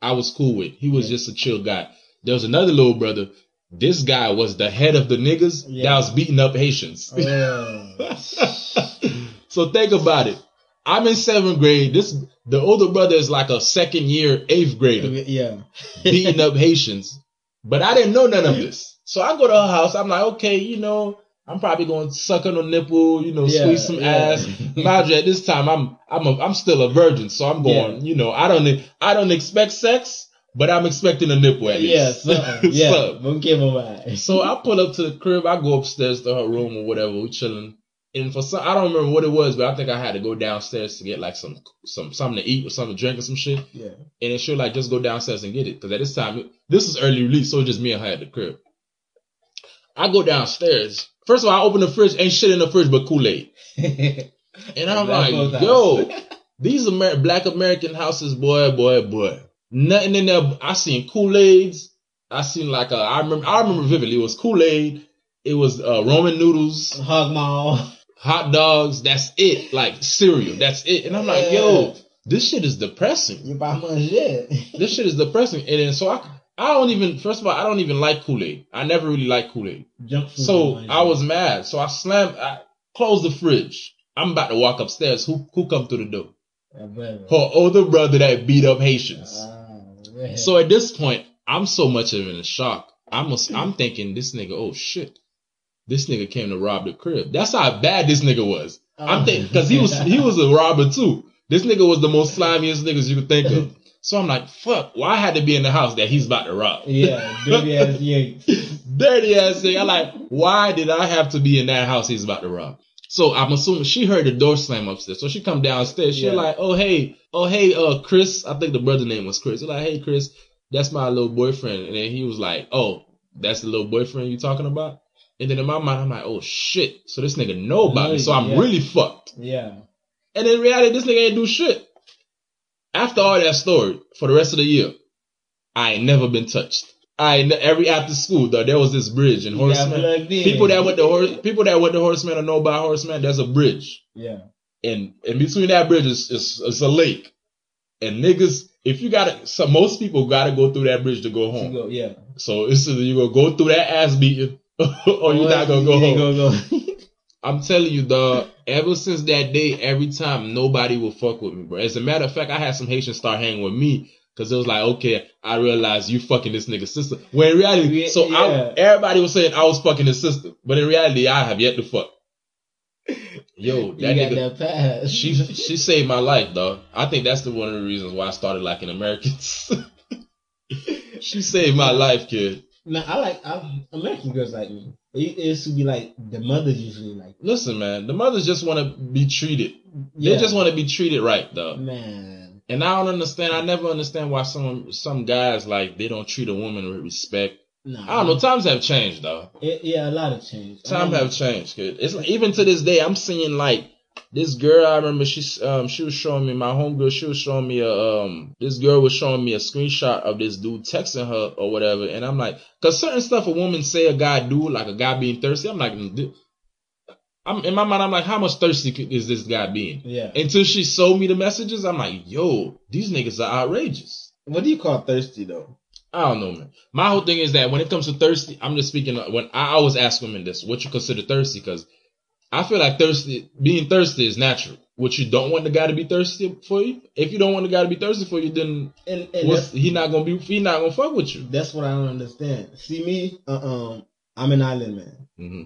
I was cool with. He was Yeah. just a chill guy. There was another little brother. This guy was the head of the niggas that was beating up Haitians. Oh, [laughs] so think about it. I'm in seventh grade. This the older brother is like a second year eighth grader yeah, [laughs] beating up Haitians, but I didn't know none of this. So I go to her house. I'm like, okay, you know, I'm probably going to suck on a nipple, you know, Yeah, squeeze some yeah. ass. Mind you, at this time, I'm I'm a, I'm still a virgin, so I'm going, you know, I don't I don't expect sex, but I'm expecting a nipple at least. yeah, [laughs] yeah. So- give a so I pull up to the crib. I go upstairs to her room or whatever. We chilling. And for some, I don't remember what it was, but I think I had to go downstairs to get like some some something to eat or something to drink or some shit. Yeah, And it should like just go downstairs and get it because at this time this is early release, so it's just me and her at the crib. I go downstairs. First of all, I open the fridge, ain't shit in the fridge but Kool Aid, [laughs] and I'm like, yo, these Amer- Black American houses, boy, boy, boy, nothing in there. I seen Kool Aids. I seen like a I remember I remember vividly. It was Kool Aid. It was uh, Roman noodles, Hug mall. hot dogs. That's it. Like cereal. That's it. And I'm like, yo, this shit is depressing. You buy my shit. This shit is depressing. And then so I I don't even first of all I don't even like Kool Aid. I never really like Kool Aid. So I was mad. So I slammed. I closed the fridge. I'm about to walk upstairs. Who who come through the door? Her older brother that beat up Haitians. Ah. So at this point, I'm so much of in a shock. I'm a, I'm thinking this nigga. Oh shit, this nigga came to rob the crib. That's how bad this nigga was. I'm thinking because he was he was a robber too. This nigga was the most slimiest niggas you could think of. [laughs] So I'm like, fuck. Well, I had to be in the house that he's about to rob. yeah, dirty ass [laughs] Yates. Dirty ass thing. I'm like, why did I have to be in that house he's about to rob? So I'm assuming she heard the door slam upstairs. So she come downstairs. She Yeah. like, oh hey, oh hey, uh, Chris. I think the brother name was Chris. She's like, hey, Chris, that's my little boyfriend. And then he was like, oh, that's the little boyfriend you talking about. And then in my mind, I'm like, oh shit. So this nigga know about me. So I'm Yeah. really fucked. Yeah. And in reality, this nigga ain't do shit. After all that story, for the rest of the year, I ain't never been touched. I every after school though, there was this bridge and Horace Mann. People that went to horse, people that went to Horace Mann or know about Horace Mann, there's a bridge, Yeah. and in between that bridge is, is, is a lake. And niggas, if you gotta, so most people gotta go through that bridge to go home. go, yeah. So it's either you gonna go through that ass beating, [laughs] or you're not gonna go home. go. I'm telling you, dog. Ever since that day, every time nobody will fuck with me, bro. As a matter of fact, I had some Haitians start hanging with me because it was like, okay, I realized you fucking this nigga's sister. When in reality, Yeah, so I, everybody was saying I was fucking his sister, but in reality, I have yet to fuck. [laughs] Yo, You that got nigga, that pass. she she saved my life, dog. I think that's the one of the reasons why I started liking Americans. [laughs] she saved my life, kid. Nah, I like I, American girls like me. It, used to be like the mothers usually like. Listen, man, the mothers just want to be treated. Yeah. They just want to be treated right, though. man. And I don't understand. I never understand why some some guys like they don't treat a woman with respect. Nah, I don't know. Times have changed, though. It, yeah, a lot of change. Times have changed, kid. It's like, even to this day, I'm seeing like this girl. I remember she um she was showing me my homegirl. She was showing me a um this girl was showing me a screenshot of this dude texting her or whatever, and I'm like, cause certain stuff a woman say a guy do, like a guy being thirsty. I'm like, I'm in my mind. I'm like, how much thirsty is this guy being? Yeah. Until she showed me the messages, I'm like, yo, these niggas are outrageous. What do you call thirsty though? I don't know, man. My whole thing is that when it comes to thirsty, I'm just speaking when I always ask women this, what you consider thirsty, because I feel like thirsty, being thirsty is natural. What you don't want the guy to be thirsty for you. If you don't want the guy to be thirsty for you, then And, and what's, he not gonna be. He not gonna fuck with you. that's what I don't understand. See me, uh, um, I'm an island man. hmm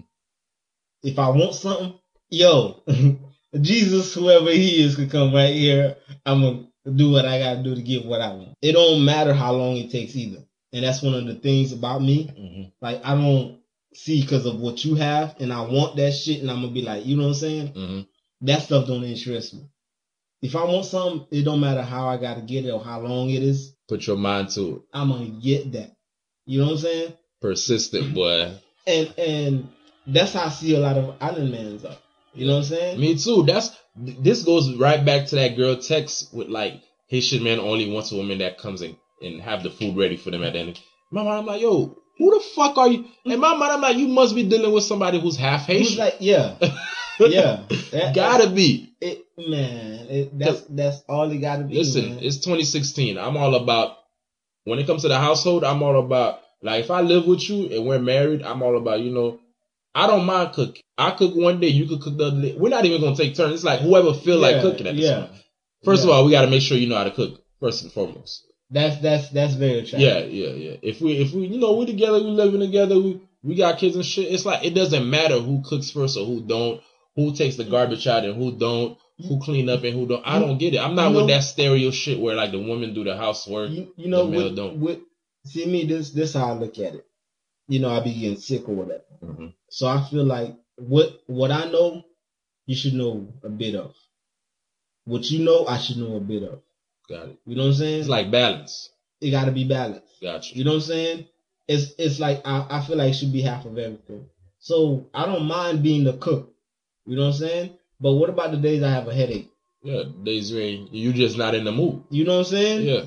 If I want something, yo, [laughs] Jesus, whoever he is, could come right here. I'm gonna do what I gotta do to get what I want. It don't matter how long it takes either. And that's one of the things about me. hmm Like I don't see because of what you have, and I want that shit, and I'm gonna be like, you know what I'm saying? hmm That stuff don't interest me. If I want something, it don't matter how I gotta get it or how long it is. Put your mind to it. I'm gonna get that. You know what I'm saying? Persistent, boy. [clears throat] And and that's how I see a lot of island mans are. You know what I'm saying? Me too. That's this goes right back to that girl text with like Haitian man only wants a woman that comes in and have the food ready for them at the end. My mind, I'm like, yo, who the fuck are you? In my mind, I'm like, you must be dealing with somebody who's half Who's Haitian. like, yeah, [laughs] yeah. That- gotta be. It, man, it, that's that's all it gotta be. Listen, man. it's 2016. I'm all about when it comes to the household. I'm all about like if I live with you and we're married, I'm all about you know. I don't mind cooking. I cook one day, you could cook the other day. We're not even gonna take turns. It's like whoever feel like cooking at the yeah. time. First of all, we got to make sure you know how to cook first and foremost. That's that's that's very attractive. Yeah, yeah, yeah. If we, if we, you know, we together, we living together, we we got kids and shit. It's like it doesn't matter who cooks first or who don't, who takes the garbage out and who don't, who clean up and who don't. I don't get it. I'm not You with know- that stereo shit where like the women do the housework. You, you know, The male with, don't. with see me, this this how I look at it. You know, I be getting sick or whatever. Mhm. So I feel like what what I know, you should know a bit of. What you know, I should know a bit of. Got it. You know what I'm saying? It's like balance. it got to be balanced. Got you. You know what I'm saying? It's it's like I, I feel like it should be half of everything. So I don't mind being the cook. You know what I'm saying? But what about the days I have a headache? Yeah, days rain. You just not in the mood. You know what I'm saying? Yeah.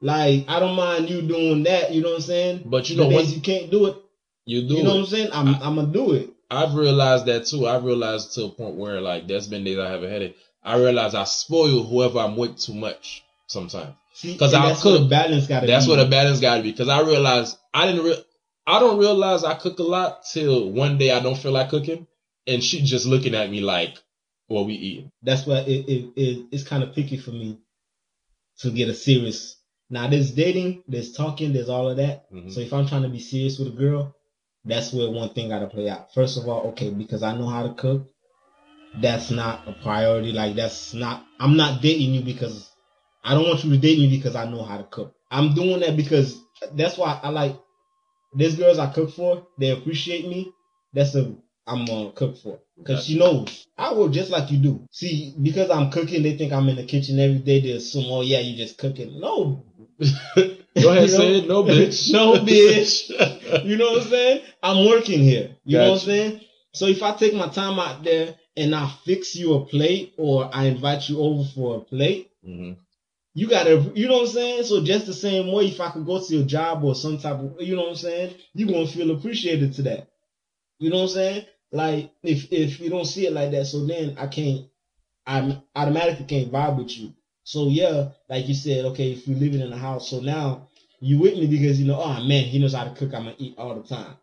Like I don't mind you doing that. You know what I'm saying? But you The know days what? you can't do it. You do You know it. what I'm saying? I'm I'm gonna do it. I've realized that too. I've realized to a point where like there's been days I have a headache. I realize I spoil whoever I'm with too much sometimes. See, 'Cause and I'll that's where the cook. balance got to be That's be. where the balance got to be. Because I realized I didn't. Re- I don't realize I cook a lot till one day I don't feel like cooking, and she just looking at me like, "What we eating?" that's why it, it, it it's kind of picky for me to get a serious. Now there's dating, there's talking, there's all of that. Mhm. So if I'm trying to be serious with a girl, that's where one thing got to play out. First of all, okay, because I know how to cook, that's not a priority. Like that's not. I'm not dating you because I don't want you to date me because I know how to cook. I'm doing that because that's why I like. these girls I cook for. They appreciate me. That's a I'm gonna cook for because she knows I will just like you do. See, because I'm cooking, they think I'm in the kitchen every day. They assume, oh yeah, you just cooking. No, [laughs] Go ahead, You say it. No, [laughs] bitch. No, bitch. you know what I'm saying? I'm working here. You know what I'm saying? So if I take my time out there and I fix you a plate or I invite you over for a plate, Mhm. you gotta, you know what I'm saying? So just the same way, if I could go to your job or some type of, you know what I'm saying? You gonna feel appreciated to that. You know what I'm saying? Like if if you don't see it like that, so then I can't, I automatically can't vibe with you. So yeah, like you said, okay, if you're living in a house, so now you with me because you know, oh man, he knows how to cook. I'm gonna eat all the time.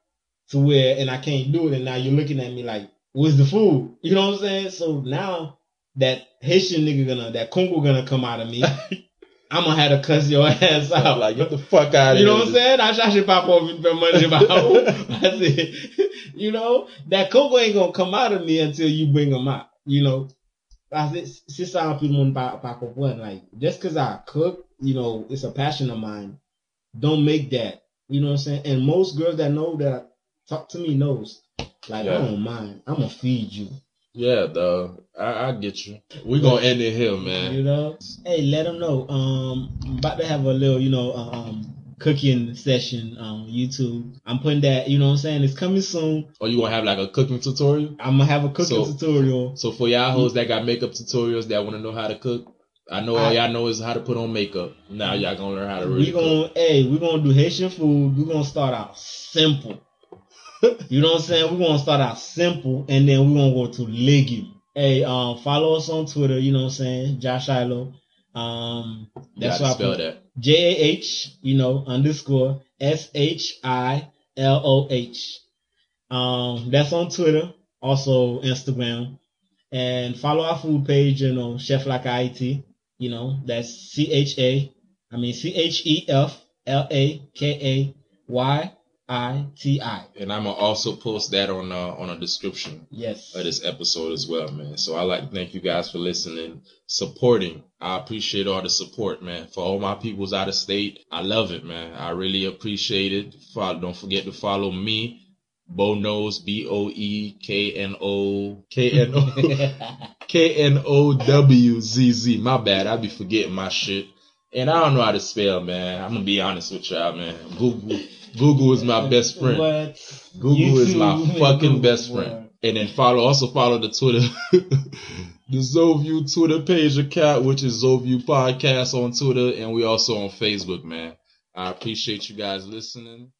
To where, and I can't do it, and now you're looking at me like, where's the food? You know what I'm saying? So now that Haitian nigga gonna, that Congo gonna come out of me. [laughs] I'm gonna have to cuss your ass out. like get the fuck out of You know what I'm saying? I cherche pas pour vite faire manger ma I said, [laughs] you know, that Congo ain't gonna come out of me until you bring them out. You know, I said, c'est ça un peu le monde pas, pas comprendre. Like, just cause I cook, you know, it's a passion of mine. Don't make that. You know what I'm saying? And most girls that know that talk to me knows. Like, Yeah. I don't mind. I'm gonna feed you. Yeah, dog. I, I get you. We gonna end it here, man. You know? Hey, let them know. Um, I'm about to have a little, you know, um, cooking session on YouTube. I'm putting that, you know what I'm saying? It's coming soon. Or you gonna have like a cooking tutorial? I'm gonna have a cooking So- tutorial. So for y'all hoes that got makeup tutorials that want to know how to cook, I know all I- y'all know is how to put on makeup. Now y'all gonna learn how to really We gonna, hey, we're gonna do Haitian food. We're gonna start out simple. You know what I'm saying? We're gonna start out simple and then we're gonna go to legume. Hey, um, follow us on Twitter. You know what I'm saying? Jah Shiloh. Um. You why I spell that. J A H, you know, underscore S H I L O H. Um, that's on Twitter, also Instagram, and follow our food page, you know, Chef Lakai IT. You know, that's C H A, I mean C H E F L A K A Y I T I. And I'm gonna also post that on uh, on a description Yes. of this episode as well, man. So I like to thank you guys for listening, supporting. I appreciate all the support, man. For all my peoples out of state, I love it, man. I really appreciate it. Follow, don't forget to follow me, Bo Knows, B O E K N O K N O [laughs] K N O W Z Z. My bad, I be forgetting my shit. And I don't know how to spell, man. I'm gonna be honest with y'all, man. Google, Google is my best friend. Google is my fucking best friend. And then follow, also follow the Twitter, [laughs] the Zoview Twitter page account, which is Zoview Podcast on Twitter, and we also on Facebook, man. I appreciate you guys listening.